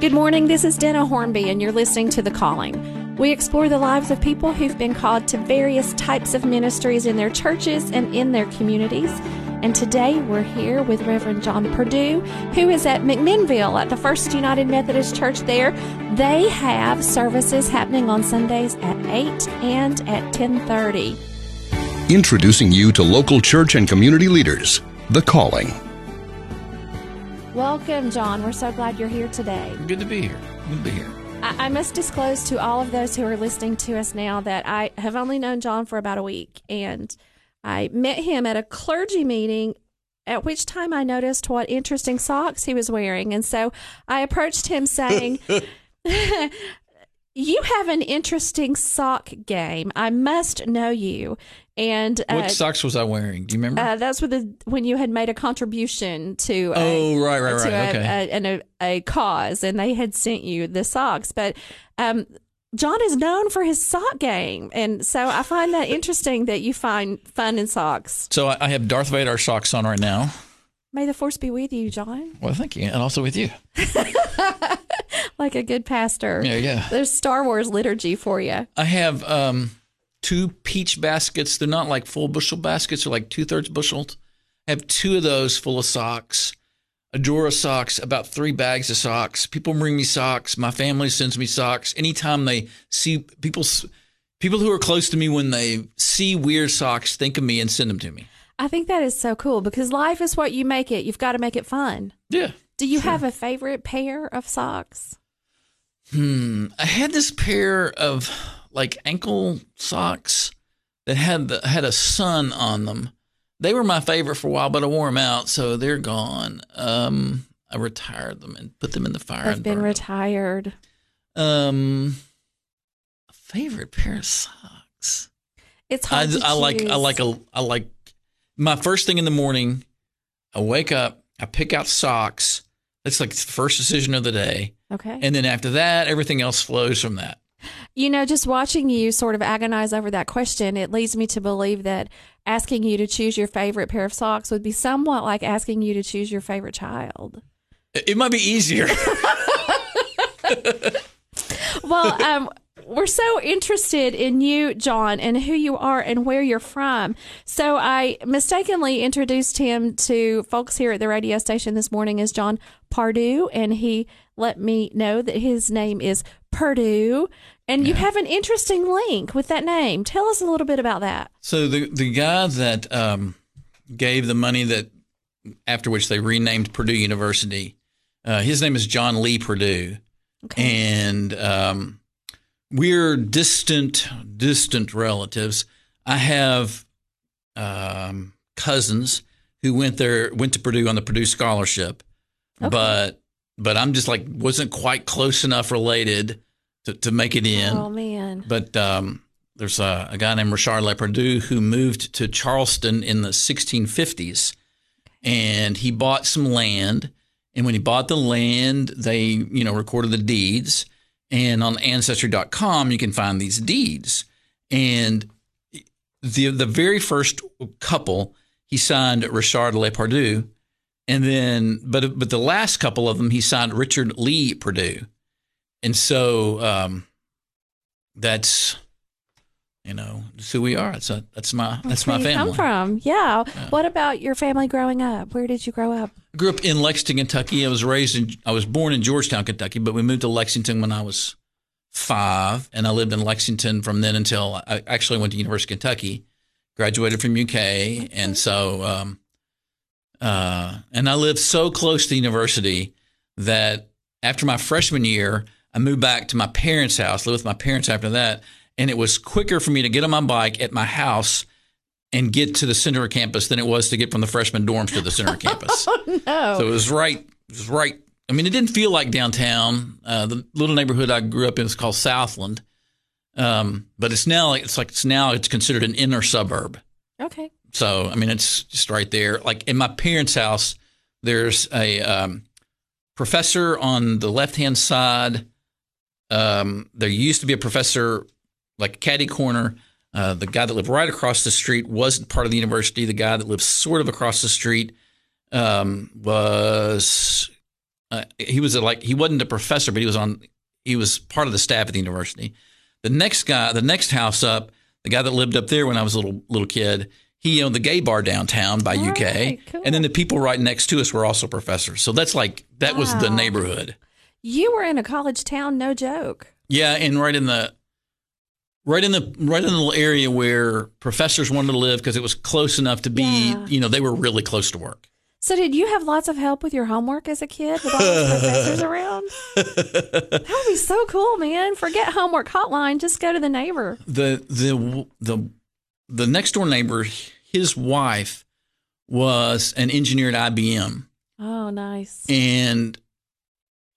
Good morning. This is Denna Hornby, and you're listening to The Calling. We explore the lives of people who've been called to various types of ministries in their churches and in their communities. And today we're here with Reverend John Purdue, who is at McMinnville at the First United Methodist Church there. They have services happening on Sundays at 8 and at 10:30. Introducing you to local church and community leaders. The Calling. Welcome, John. We're so glad you're here today. Good to be here. Good to be here. I, I must disclose to all of those who are listening to us now that I have only known John for about a week, and I met him at a clergy meeting. At which time I noticed what interesting socks he was wearing. And so I approached him saying, You have an interesting sock game. I must know you. And uh, What socks was I wearing? Do you remember? uh, that's with the, when you had made a contribution to a, oh, right, right, right. a, Okay. and a, a cause, and they had sent you the socks. But um, John is known for his sock game, and so I find that interesting that you find fun in socks. so I I have Darth Vader socks on right now. May the force be with you, John, Well, thank you. And also with you. like a good pastor. Yeah, yeah. There's Star Wars liturgy for you. I have um, two peach baskets. They're not like full bushel baskets, they're like two thirds bushels. I have two of those full of socks, a drawer of socks, about three bags of socks. People bring me socks. My family sends me socks. Anytime they see people, people who are close to me, when they see weird socks, think of me and send them to me. I think that is so cool because life is what you make it. You've got to make it fun. Yeah. Do you have a favorite pair of socks? Hmm. I had this pair of like ankle socks that had the, had a sun on them. They were my favorite for a while, but I wore them out, so they're gone. Um, I retired them and put them in the fire. They've been retired. them. Um, a favorite pair of socks. It's I, hard to I like I like a I like my first thing in the morning. I wake up, I pick out socks. That's like it's the first decision of the day, Okay. and then after that, everything else flows from that. You know, just watching you sort of agonize over that question, it leads me to believe that asking you to choose your favorite pair of socks would be somewhat like asking you to choose your favorite child. It might be easier. Well, um, we're so interested in you, John, and who you are and where you're from. So I mistakenly introduced him to folks here at the radio station this morning as John Pardue, and he let me know that his name is Purdue. And you have an interesting link with that name. Tell us a little bit about that. so the the guy that um, gave the money that after which they renamed Purdue University, uh, his name is John Lee Purdue, and um, we're distant distant relatives. I have um, cousins who went there went to Purdue on the Purdue scholarship, but but I'm just like wasn't quite close enough related to, to make it in. Oh man. But um, there's a, a guy named Richard Leperdue who moved to Charleston in the 1650s, and he bought some land. And when he bought the land, they you know recorded the deeds. And on Ancestry.com, you can find these deeds. And the the very first couple, he signed Richard Leperdue, and then but but the last couple of them, he signed Richard Lee Purdue. And so um, that's you know that's who we are. That's a, that's my that's, my where you family. come from. Yeah. What about your family growing up? Where did you grow up? I grew up in Lexington, Kentucky. I was raised in I was born in Georgetown, Kentucky, but we moved to Lexington when I was five, and I lived in Lexington from then until I actually went to University of Kentucky, graduated from UK, and so um, uh, and I lived so close to the university that after my freshman year, I moved back to my parents' house, lived with my parents after that, and it was quicker for me to get on my bike at my house and get to the center of campus than it was to get from the freshman dorms to the center of campus. No. So it was right. It was right. I mean, it didn't feel like downtown. Uh, the little neighborhood I grew up in is called Southland, um, but it's now like it's like it's now it's considered an inner suburb. okay. So I mean, it's just right there. Like in my parents' house, there's a um, professor on the left hand side. Um, there used to be a professor like caddy corner. Uh, the guy that lived right across the street wasn't part of the university. The guy that lived sort of across the street um, was uh, he was a, like he wasn't a professor, but he was on he was part of the staff at the university. The next guy, the next house up, the guy that lived up there when I was a little little kid, he owned the gay bar downtown by All UK, right, cool. and then the people right next to us were also professors. So that's like that was the neighborhood. You were in a college town, no joke. Yeah, and right in the right in the right in the little area where professors wanted to live because it was close enough to be, Yeah. you know, they were really close to work. So, did you have lots of help with your homework as a kid with all those professors around? That would be so cool, man. Forget homework hotline. Just go to the neighbor. the the the the next door neighbor, his wife was an engineer at IBM, Oh, nice. and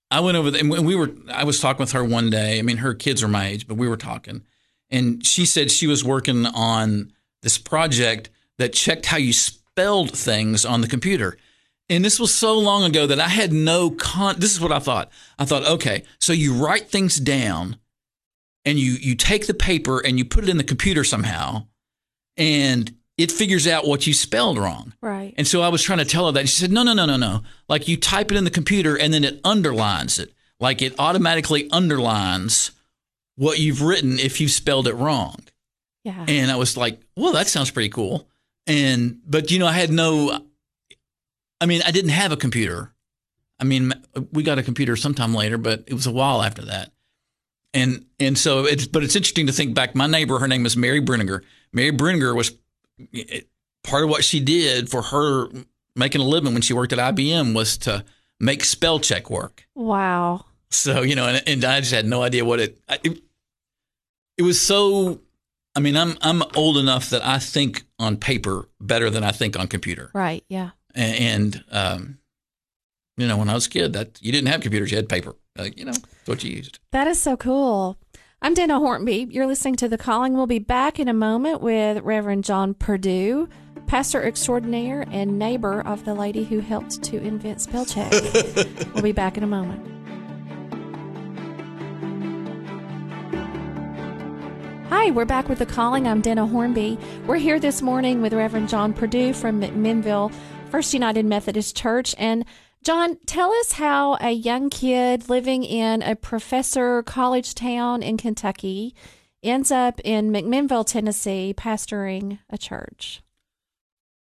I went over there, and we were. I was talking with her one day. I mean, her kids are my age, but we were talking, and she said she was working on this project that checked how you spelled things on the computer. And this was so long ago that I had no con. This is what I thought. I thought, okay, so you write things down, and you you take the paper and you put it in the computer somehow, and it figures out what you spelled wrong. Right. And so I was trying to tell her that. And she said, no, no, no, no, no. Like you type it in the computer and then it underlines it. Like it automatically underlines what you've written if you spelled it wrong. Yeah. And I was like, well, that sounds pretty cool. And, but you know, I had no, I mean, I didn't have a computer. I mean, we got a computer sometime later, but it was a while after that. And, and so it's, but it's interesting to think back. My neighbor, her name is Mary Brenninger. Mary Brenninger was it- part of what she did for her making a living when she worked at IBM was to make spell check work. wow. So you know, and, and I just had no idea what it, I- it. It was so. I mean, I'm I'm old enough that I think on paper better than I think on computer. Right. Yeah. And, and um, you know, when I was a kid, that you didn't have computers; you had paper. Uh, you know, that's what you used. That is so cool. I'm Denna Hornby. You're listening to The Calling. We'll be back in a moment with Reverend John Purdue, pastor extraordinaire and neighbor of the lady who helped to invent spell check. we'll be back in a moment. Hi, we're back with The Calling. I'm Denna Hornby. We're here this morning with Reverend John Purdue from McMinnville First United Methodist Church. And John, tell us how a young kid living in a professor college town in Kentucky ends up in McMinnville, Tennessee, pastoring a church.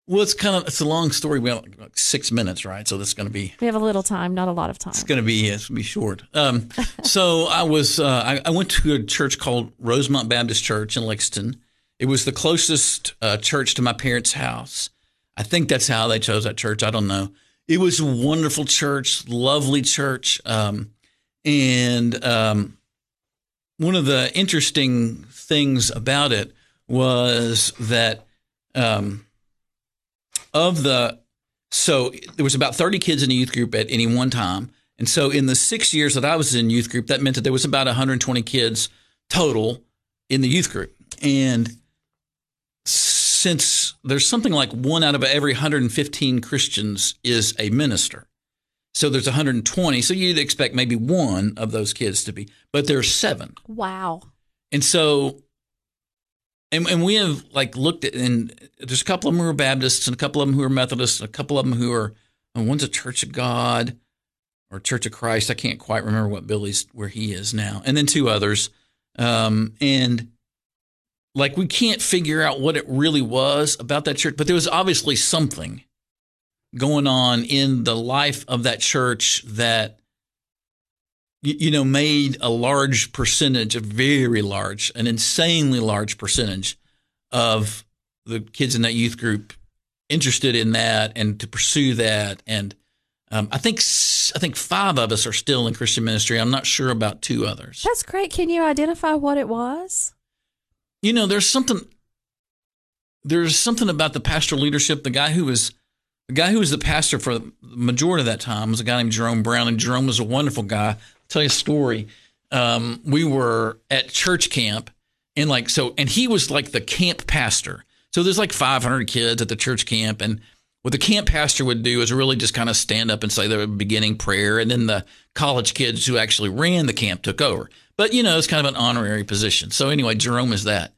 Well, it's kind of it's a long story. We have like six minutes, right? So that's going to be We have a little time, not a lot of time. It's going to be it's going to be short. Um, so I was uh, I, I went to a church called Rosemont Baptist Church in Lexington. It was the closest uh, church to my parents' house. I think that's how they chose that church. I don't know. It was a wonderful church, lovely church, um, and um, one of the interesting things about it was that um, of the so there was about 30 kids in the youth group at any one time. And so in the six years that I was in youth group, that meant that there was about 120 kids total in the youth group. And since there's something like one out of every 115 Christians is a minister. So there's 120. So you'd expect maybe one of those kids to be, but there's seven. Wow. And so, and, and we have like looked at, and there's a couple of them who are Baptists and a couple of them who are Methodists, and a couple of them who are, and one's a Church of God or Church of Christ. I can't quite remember what Billy's, where he is now. And then two others. Um, and like we can't figure out what it really was about that church, but there was obviously something going on in the life of that church that you, know, made a large percentage, a very large, an insanely large percentage of the kids in that youth group interested in that and to pursue that. And um, I think I think five of us are still in Christian ministry. I'm not sure about two others. That's great. Can you identify what it was? You know, there's something there's something about the pastoral leadership. The guy who was the guy who was the pastor for the majority of that time was a guy named Jerome Brown, and Jerome was a wonderful guy. I'll tell you a story. Um, we were at church camp, and like so, and he was like the camp pastor. So there's like 500 kids at the church camp, and what the camp pastor would do is really just kind of stand up and say the beginning prayer, and then the college kids who actually ran the camp took over. But you know, it's kind of an honorary position. So anyway, Jerome is that,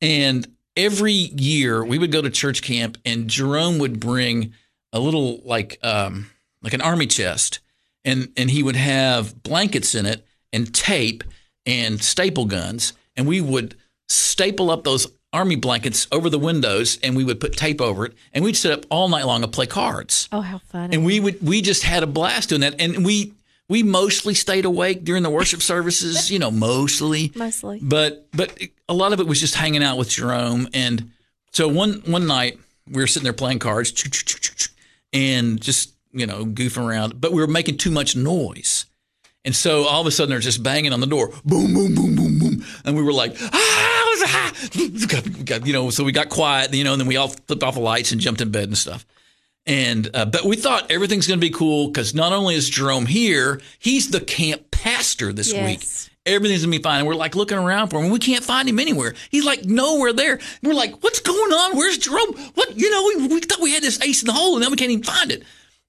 and every year we would go to church camp, and Jerome would bring a little like um, like an army chest, and and he would have blankets in it and tape and staple guns, and we would staple up those army blankets over the windows, and we would put tape over it, and we'd sit up all night long and play cards. Oh, how fun! And we would we just had a blast doing that, and we we mostly stayed awake during the worship services, you know, mostly. Mostly. But but a lot of it was just hanging out with Jerome. And so one one night we were sitting there playing cards and just, you know, goofing around, but we were making too much noise. And so all of a sudden they're just banging on the door. Boom, boom, boom, boom, boom. And we were like, ah, you know, so we got quiet, you know, and then we all flipped off the lights and jumped in bed and stuff. And uh, but we thought everything's going to be cool because not only is Jerome here, he's the camp pastor this Yes. week. Everything's gonna be fine. And we're like looking around for him. and We can't find him anywhere. He's like nowhere there. And we're like, what's going on? Where's Jerome? What you know? We, we thought we had this ace in the hole, and now we can't even find it.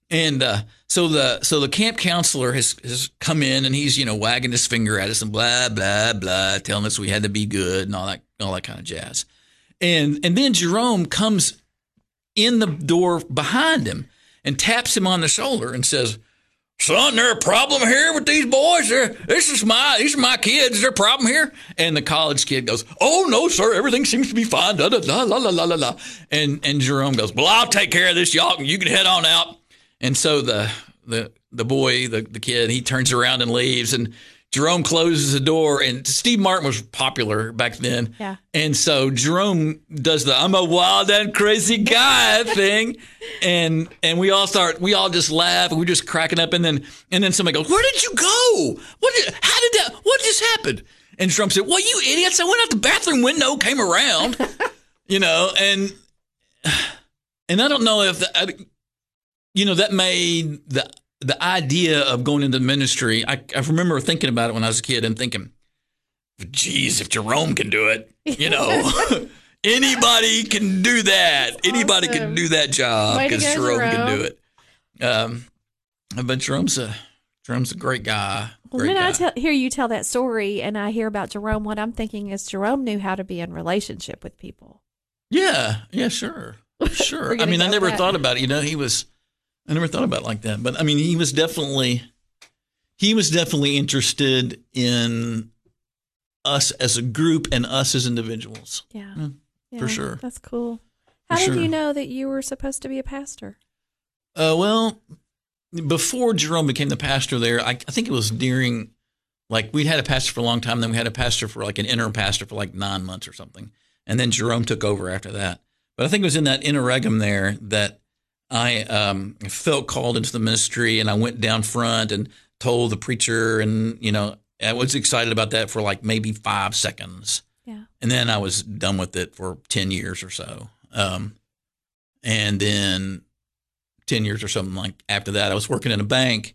And uh, so the so the camp counselor has has come in, and he's you know wagging his finger at us and blah blah blah, telling us we had to be good and all that all that kind of jazz. And and then Jerome comes in the door behind him and taps him on the shoulder and says, "Son, there a problem here with these boys? They're, this is my these are my kids. Is there a problem here?" And the college kid goes, "Oh no, sir. Everything seems to be fine." Da da da la la la la la. And and Jerome goes, "Well, I'll take care of this, y'all. You can head on out." And so the the the boy, the the kid, he turns around and leaves and. Jerome closes the door, and Steve Martin was popular back then. Yeah. And so Jerome does the "I'm a wild and crazy guy" thing, and and we all start, we all just laugh, and we're just cracking up, and then and then somebody goes, "Where did you go? What? Did, how did that? What just happened?" And Jerome said, "Well, you idiots! I went out the bathroom window, came around, you know, and and I don't know if the, I, you know that made the the idea of going into the ministry. I, I remember thinking about it when I was a kid and thinking, geez, if Jerome can do it, you know, anybody can do that. Anybody can do that job because go, Jerome, can do it. Um, but Jerome's a Jerome's a great guy. Well, Great when guy. I tell, hear you tell that story and I hear about Jerome, what I'm thinking is Jerome knew how to be in relationship with people. yeah, yeah, sure, sure. I mean, I never that. thought about it. You know, he was. I never thought about it like that. But I mean, he was definitely he was definitely interested in us as a group and us as individuals. Yeah. Yeah for sure. That's cool. How For did sure. you know that you were supposed to be a pastor? Uh, well, before Jerome became the pastor there, I, I think it was during, like, we'd had a pastor for a long time. Then we had a pastor for like an interim pastor for like nine months or something. And then Jerome took over after that. But I think it was in that interregnum there that I um, felt called into the ministry and I went down front and told the preacher. And, you know, I was excited about that for like maybe five seconds. Yeah. And then I was done with it for 10 years or so. Um, and then 10 years or something like after that, I was working in a bank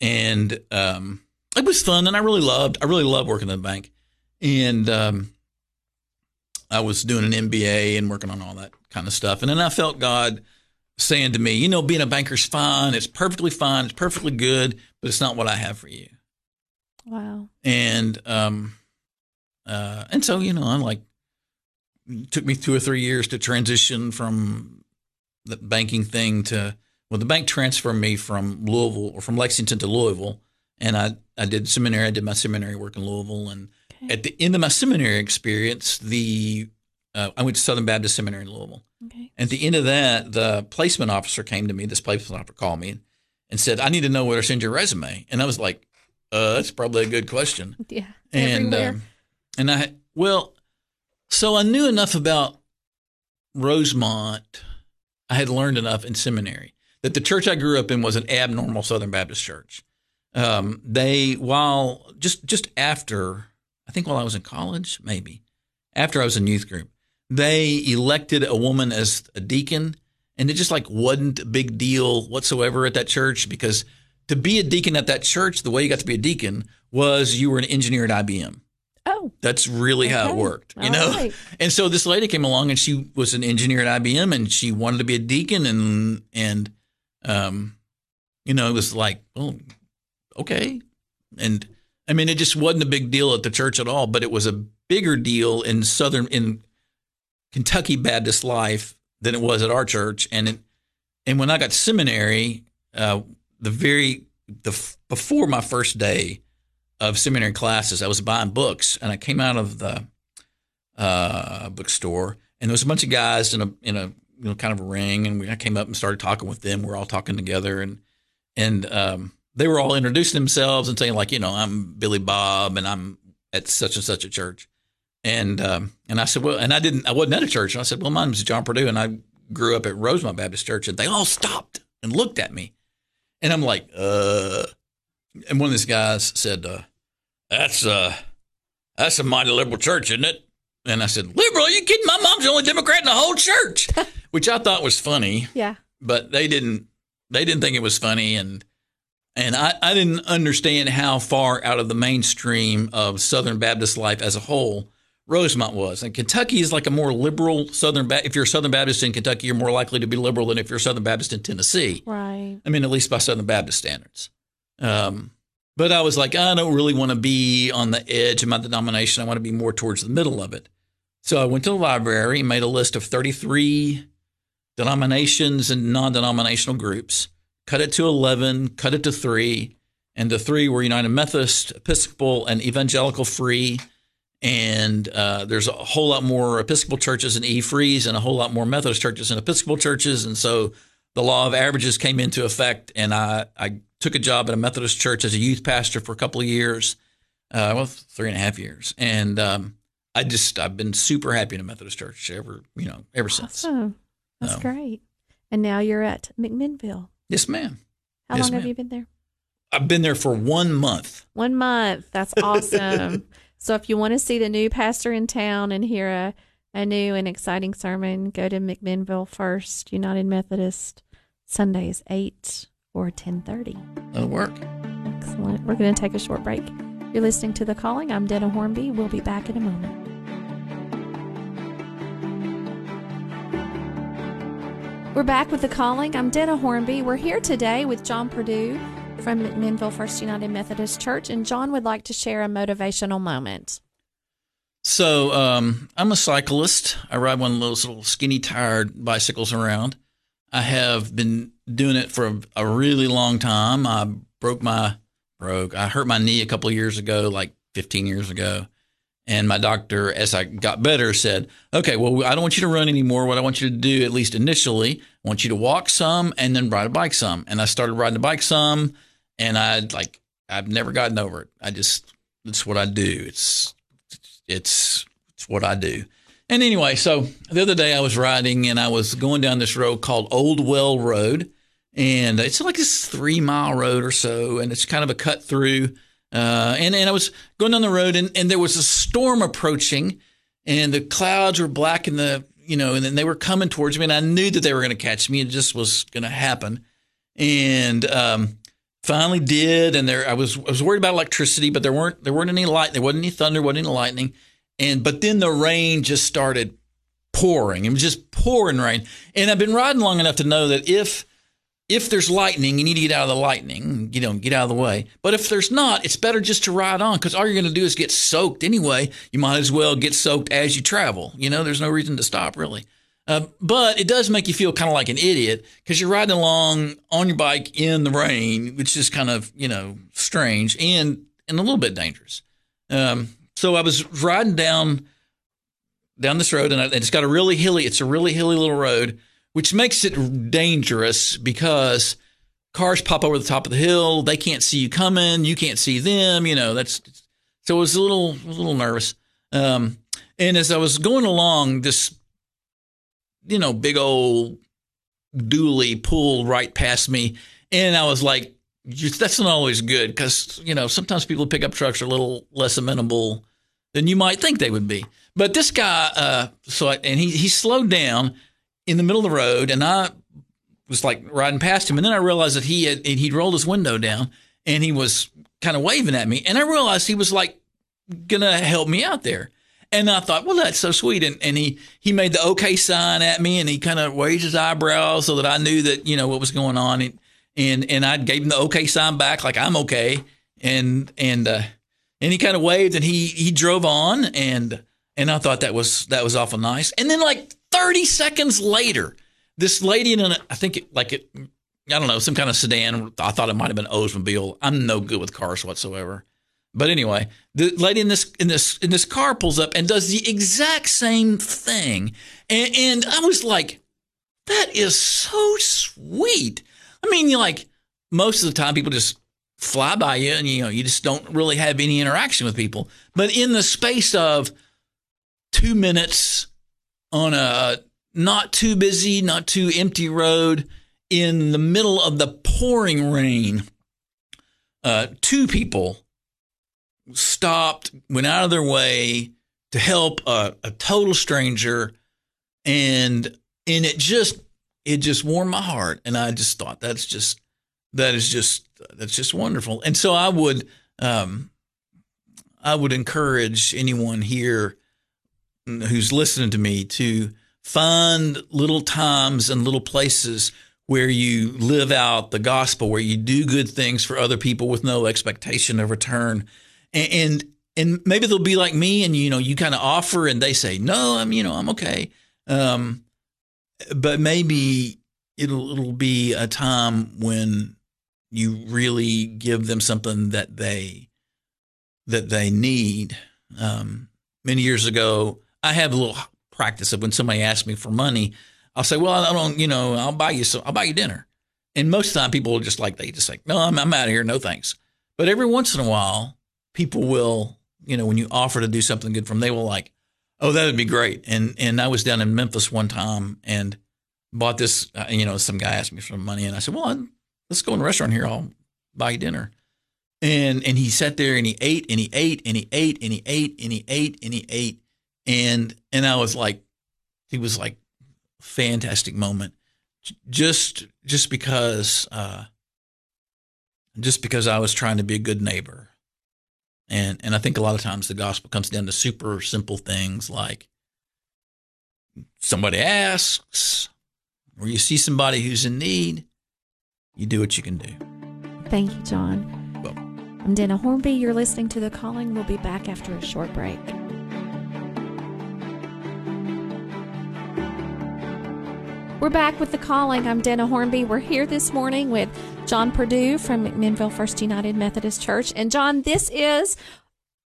and um, it was fun. And I really loved, I really loved working in the bank. And um, I was doing an MBA and working on all that kind of stuff. And then I felt God saying to me, you know, being a banker's fine. It's perfectly fine. It's perfectly good, but it's not what I have for you Wow. and um uh and so you know i'm like it took me two or three years to transition from the banking thing to well the bank transferred me from louisville or from lexington to louisville and i i did seminary i did my seminary work in louisville and Okay. at the end of my seminary experience the uh, i went to southern baptist seminary in louisville Okay. at the end of that, the placement officer came to me. This placement officer called me and said, "I need to know where to send your resume." And I was like, uh, "That's probably a good question." Yeah. And um, and I well, so I knew enough about Rosemont. I had learned enough in seminary that the church I grew up in was an abnormal Southern Baptist church. Um, they while just just after I think while I was in college, maybe after I was in youth group, they elected a woman as a deacon, and it just like wasn't a big deal whatsoever at that church because to be a deacon at that church, the way you got to be a deacon was you were an engineer at IBM. oh. That's really how it worked, you All know. right. And so this lady came along, and she was an engineer at IBM, and she wanted to be a deacon, and and um, you know, it was like, oh, okay, and I mean, it just wasn't a big deal at the church at all, but it was a bigger deal in southern in Kentucky Baptist life than it was at our church, and it, and when I got to seminary, uh, the very the before my first day of seminary classes, I was buying books, and I came out of the uh, bookstore, and there was a bunch of guys in a in a you know kind of a ring, and we, I came up and started talking with them. We are all talking together, and and um, they were all introducing themselves and saying like, you know, I'm Billy Bob, and I'm at such and such a church, and um, and I said, well, and I didn't, I wasn't at a church, and I said, well, my name's John Purdue, and I grew up at Rosemont Baptist Church, and they all stopped and looked at me, and I'm like, uh, and one of these guys said, uh, that's uh, that's a mighty liberal church, isn't it? And I said, liberal? Are you kidding? My mom's the only Democrat in the whole church, which I thought was funny. Yeah. But they didn't. They didn't think it was funny, and and I, I didn't understand how far out of the mainstream of Southern Baptist life as a whole Rosemont was. And Kentucky is like a more liberal Southern. Ba- if you're a Southern Baptist in Kentucky, you're more likely to be liberal than if you're a Southern Baptist in Tennessee. Right. I mean, at least by Southern Baptist standards. Um, but I was like, I don't really want to be on the edge of my denomination. I want to be more towards the middle of it. So I went to the library, made a list of 33 denominations and non denominational groups, cut it to 11, cut it to three. And the three were United Methodist, Episcopal, and Evangelical Free. And uh, there's a whole lot more Episcopal churches and E-Frees and a whole lot more Methodist churches and Episcopal churches. And so the law of averages came into effect. And I, I took a job at a Methodist church as a youth pastor for a couple of years, uh, well, three and a half years. And um, I just I've been super happy in a Methodist church ever you know ever since. Awesome. That's great. And now you're at McMinnville. Yes, ma'am. How Yes, long have you been there? I've been there for one month. One month. That's awesome. so if you want to see the new pastor in town and hear a, a new and exciting sermon, go to McMinnville First United Methodist Sundays eight or ten thirty. That'll work. Excellent. We're going to take a short break. You're listening to The Calling. I'm Denna Hornby. We'll be back in a moment. We're back with The Calling. I'm Denna Hornby. We're here today with John Purdue from McMinnville First United Methodist Church, and John would like to share a motivational moment. So um, I'm a cyclist. I ride one of those little skinny tired bicycles around. I have been doing it for a, a really long time. I broke my broke. I hurt my knee a couple years ago, like 15 years ago. And my doctor, as I got better, said, "Okay, well, I don't want you to run anymore. What I want you to do, at least initially, I want you to walk some and then ride a bike some." And I started riding the bike some, and I like I've never gotten over it. I just it's what I do. It's it's it's what I do. And anyway, so the other day I was riding and I was going down this road called Old Well Road, and it's like this three mile road or so, and it's kind of a cut through. Uh, and and I was going down the road, and, and there was a storm approaching, and the clouds were black in the you know, and then they were coming towards me, and I knew that they were going to catch me. It just was going to happen, and um, finally did. And there, I was I was worried about electricity, but there weren't there weren't any light, there wasn't any thunder, wasn't any lightning, and but then the rain just started pouring. It was just pouring rain, and I've been riding long enough to know that if if there's lightning, you need to get out of the lightning, you know, get out of the way. But if there's not, it's better just to ride on because all you're going to do is get soaked anyway. You might as well get soaked as you travel. You know, there's no reason to stop really. Uh, but it does make you feel kind of like an idiot because you're riding along on your bike in the rain, which is kind of you know strange and and a little bit dangerous. Um, so I was riding down down this road, and I, it's got a really hilly. It's a really hilly little road, which makes it dangerous because cars pop over the top of the hill. They can't see you coming. You can't see them. You know that's so. I was a little a little nervous. Um, and as I was going along, this you know big old dually pulled right past me, and I was like, "That's not always good because you know sometimes people pick up trucks are a little less amenable than you might think they would be." But this guy, uh, so I, and he he slowed down in the middle of the road, and I was like riding past him, and then I realized that he had he'd rolled his window down, and he was kind of waving at me, and I realized he was like gonna help me out there. And I thought, well, that's so sweet. And, and he, he made the okay sign at me and he kind of raised his eyebrows so that I knew that, you know, what was going on. And, and, and I gave him the okay sign back, like I'm okay. And, and, uh, and he kind of waved and he, he drove on and, and I thought that was, that was awful nice. And then like 30 seconds later, this lady in an, I think it, like it I don't know, some kind of sedan. I thought it might have been Oldsmobile. I'm no good with cars whatsoever. But anyway, the lady in this in this in this car pulls up and does the exact same thing, and, and I was like, "That is so sweet." I mean, you like most of the time people just fly by you, and you know you just don't really have any interaction with people. But in the space of two minutes on a not too busy, not too empty road in the middle of the pouring rain, uh, two people stopped, went out of their way to help a, a total stranger, and and it just it just warmed my heart, and I just thought that's just that is just that's just wonderful, and so I would um, I would encourage anyone here who's listening to me to find little times and little places where you live out the gospel, where you do good things for other people with no expectation of return and, and and maybe they'll be like me and you know you kind of offer and they say no i'm you know i'm okay. Um, but maybe it'll it'll be a time when you really give them something that they that they need. Um, many years ago i have a little practice of when somebody asks me for money i'll say well i don't you know i'll buy you so i'll buy you dinner. And most of the time people are just like they just like no i'm, I'm out of here no thanks. But every once in a while people will, you know, when you offer to do something good for them, they will like, oh, that would be great. And and I was down in Memphis one time and bought this. Uh, you know, some guy asked me for money, and I said, well, let's go in a restaurant here. I'll buy you dinner. And and he sat there and he ate and he ate and he ate and he ate and he ate and he ate and and I was like, he was like, fantastic moment, just just because. Uh, just because I was trying to be a good neighbor and and I think a lot of times the gospel comes down to super simple things like somebody asks or you see somebody who's in need, you do what you can do. Thank you, John. Well, I'm Denna Hornby. You're listening to The Calling. We'll be back after a short break. We're back with The Calling. I'm Denna Hornby. We're here this morning with John Purdue from McMinnville First United Methodist Church. And John, this is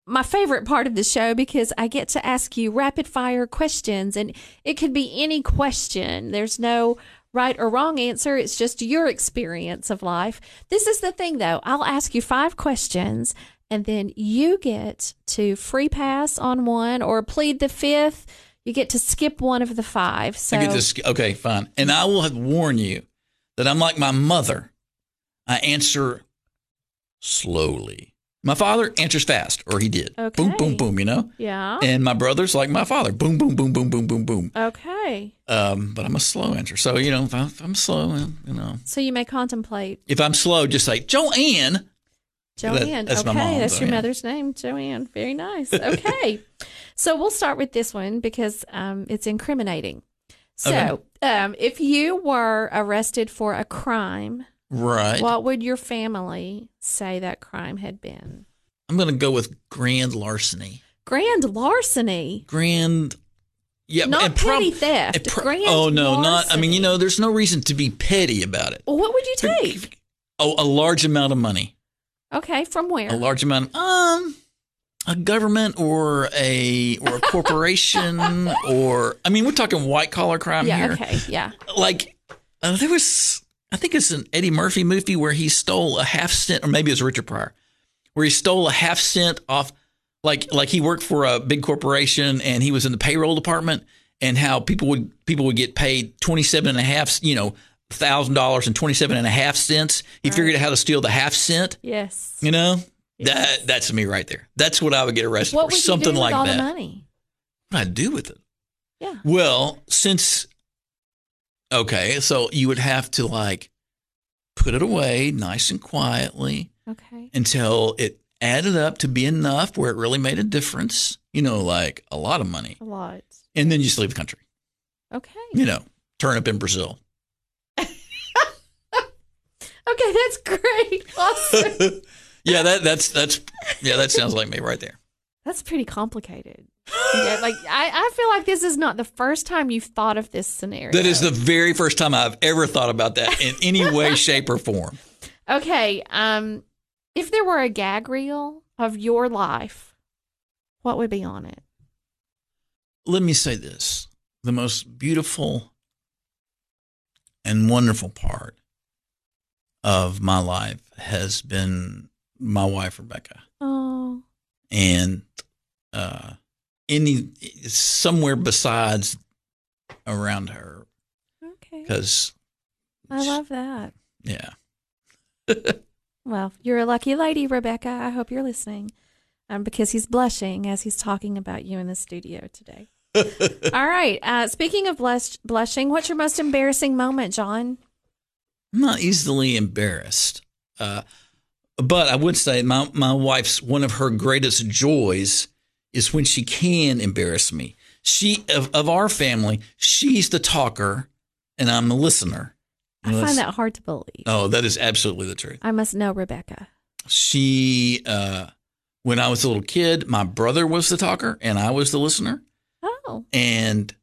my favorite part of the show because I get to ask you rapid fire questions and it could be any question. There's no right or wrong answer. It's just your experience of life. This is the thing though. I'll ask you five questions and then you get to free pass on one or plead the fifth you get to skip one of the five. So I get to okay, fine. And I will have warn you that I'm like my mother. I answer slowly. My father answers fast, or he did. Okay. Boom, boom, boom. You know. Yeah. And my brother's like my father. Boom, boom, boom, boom, boom, boom, boom. Okay. Um, but I'm a slow answer. So you know, if, I, am slow, you know. So you may contemplate. If I'm slow, just say Joanne. Joanne. That, that's okay, mom, that's your mother's name, Joanne. Very nice. Okay. so we'll start with this one because um, it's incriminating. So, um, if you were arrested for a crime, Right. what would your family say that crime had been? I'm going to go with grand larceny. Grand larceny, Grand. Yeah, not and prob- petty theft. pro- grand oh no, not. I mean, you know, there's no reason to be petty about it. Well, what would you take? Oh, a large amount of money. Okay, from where? A large amount. Um, a government or a or a corporation or I mean, we're talking white collar crime yeah. here. Okay. Yeah. Like uh, there was, I think it's an Eddie Murphy movie where he stole a half cent, or maybe it was Richard Pryor, where he stole a half cent off. Like like he worked for a big corporation and he was in the payroll department and how people would people would get paid twenty seven and a half you know thousand dollars and twenty seven and a half cents. He figured out how to steal the half cent. Yes. You know, Yes. that that's me right there. That's what I would get arrested What for. would Something you do with like all that. the money? What I do with it? Yeah. Well, since okay, so you would have to like put it away nice and quietly Okay. until it added up to be enough where it really made a difference. You know, like a lot of money, A lot. and then you just leave the country. Okay. You know, turn up in Brazil. Okay, that's great. Awesome. yeah, that that's that's yeah, that sounds like me right there. that's pretty complicated. yeah, like I, I feel like this is not the first time you've thought of this scenario. That is the very first time I've ever thought about that in any way, shape, or form. Okay. Um, if there were a gag reel of your life, what would be on it? Let me say this the most beautiful and wonderful part of my life has been my wife, Rebecca. Oh, And uh, any somewhere besides around her okay. because I love that. yeah Well, you're a lucky lady, Rebecca. I hope you're listening. Um, because he's blushing as he's talking about you in the studio today. All right. Uh, speaking of blush- blushing, what's your most embarrassing moment, John? I'm not easily embarrassed. Uh, but I would say my, my wife's one of her greatest joys is when she can embarrass me. She of, of our family, she's the talker and I'm the listener. I find that hard to believe. Oh, that is absolutely the truth. I must know Rebecca. She uh, when I was a little kid, my brother was the talker and I was the listener. Oh, and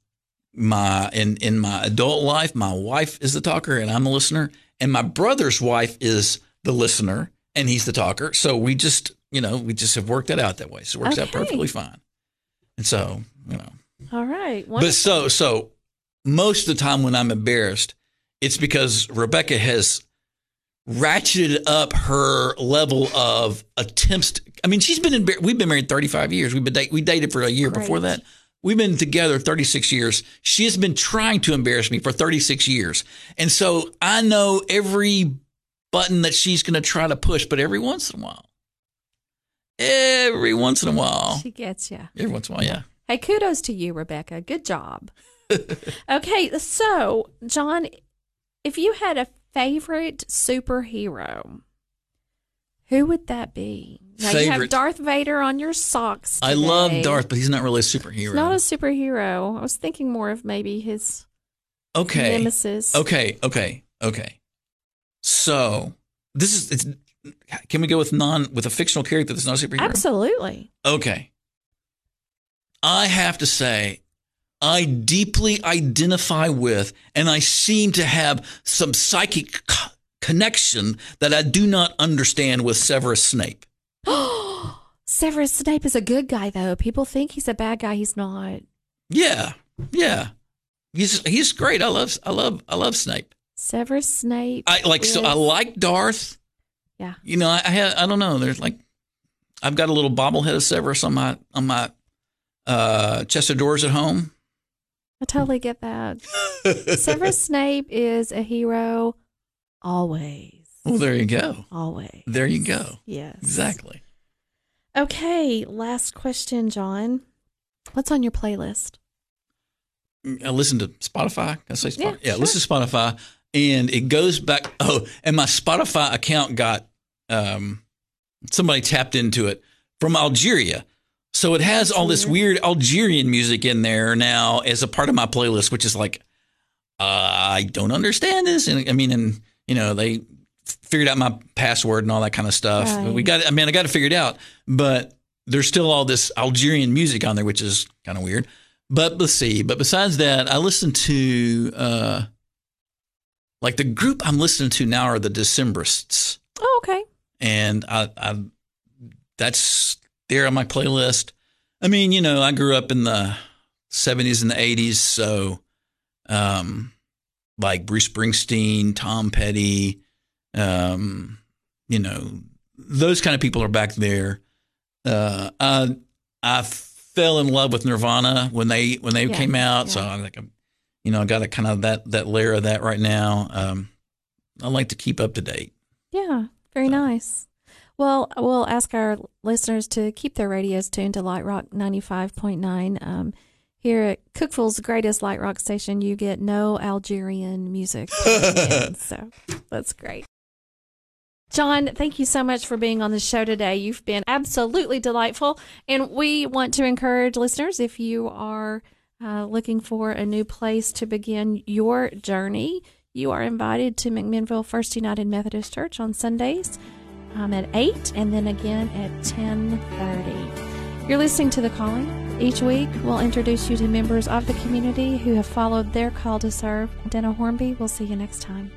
my in in my adult life my wife is the talker and i'm the listener and my brother's wife is the listener and he's the talker. So we just you know we just have worked that out that way. So it works out perfectly fine. And so you know. All right. but so so most of the time when i'm embarrassed it's because rebecca has ratcheted up her level of attempts. To- i mean she's been in we've been married 35 years. We've been date, we dated for a year before that. We've been together 36 years. She has been trying to embarrass me for 36 years. And so i know every button that she's going to try to push but every once in a while every once in a while she gets you. every once in a while yeah Hey, kudos to you, Rebecca. Good job. okay, so John, if you had a favorite superhero, who would that be? Now you have Darth Vader on your socks. i love darth but he's not really a superhero He's not a superhero. I was thinking more of maybe his okay nemesis. Okay, okay, okay. So this is it's. Can we go with non with a fictional character that's not a superhero? Absolutely. Okay. I have to say, I deeply identify with, and I seem to have some psychic co- connection that I do not understand with Severus Snape. Oh Severus Snape is a good guy, though. People think he's a bad guy. He's not. Yeah, yeah. He's he's great. I love I love I love Snape. Severus Snape. I like so I like Darth. Yeah. You know, I, I had I don't know. There's like I've got a little bobblehead of Severus on my on my uh, chest of drawers at home. I totally get that. Severus Snape is a hero always. Well, there you go. Always. There you go. Yes. Exactly. Okay, last question, John. What's on your playlist? I listen to Spotify. Can I say Spotify? Yeah, Yeah, listen to Spotify, and it goes back. Oh, and my Spotify account got um, somebody tapped into it from Algeria. So it has all this weird Algerian music in there now as a part of my playlist, which is like, uh, I don't understand this. And I mean, and you know, they figured out my password and all that kind of stuff. Right. We got, I mean, I got to figure it out, but there's still all this Algerian music on there, which is kind of weird. But let's see. But besides that, I listen to, uh, like the group I'm listening to now are the Decemberists Oh, okay. and I, I that's there on my playlist. I mean, you know, I grew up in the 70s and the 80s, so um, like Bruce Springsteen, Tom Petty, um, you know, those kind of people are back there. Uh, I I fell in love with Nirvana when they when they Yeah, came out, so I'm like, I'm, you know, I got a kind of that that layer of that right now. Um, I like to keep up to date. Yeah, very So- nice. Well, we'll ask our listeners to keep their radios tuned to Light Rock 95.9. Um, here at Cookeville's greatest light rock station, you get no Algerian music. in, so that's great. John, thank you so much for being on the show today. You've been absolutely delightful. And we want to encourage listeners if you are uh, looking for a new place to begin your journey, you are invited to McMinnville First United Methodist Church on Sundays um, at 8 and then again at 10.30. You're listening to The Calling. Each week, we'll introduce you to members of the community who have followed their call to serve. Denna Hornby, we'll see you next time.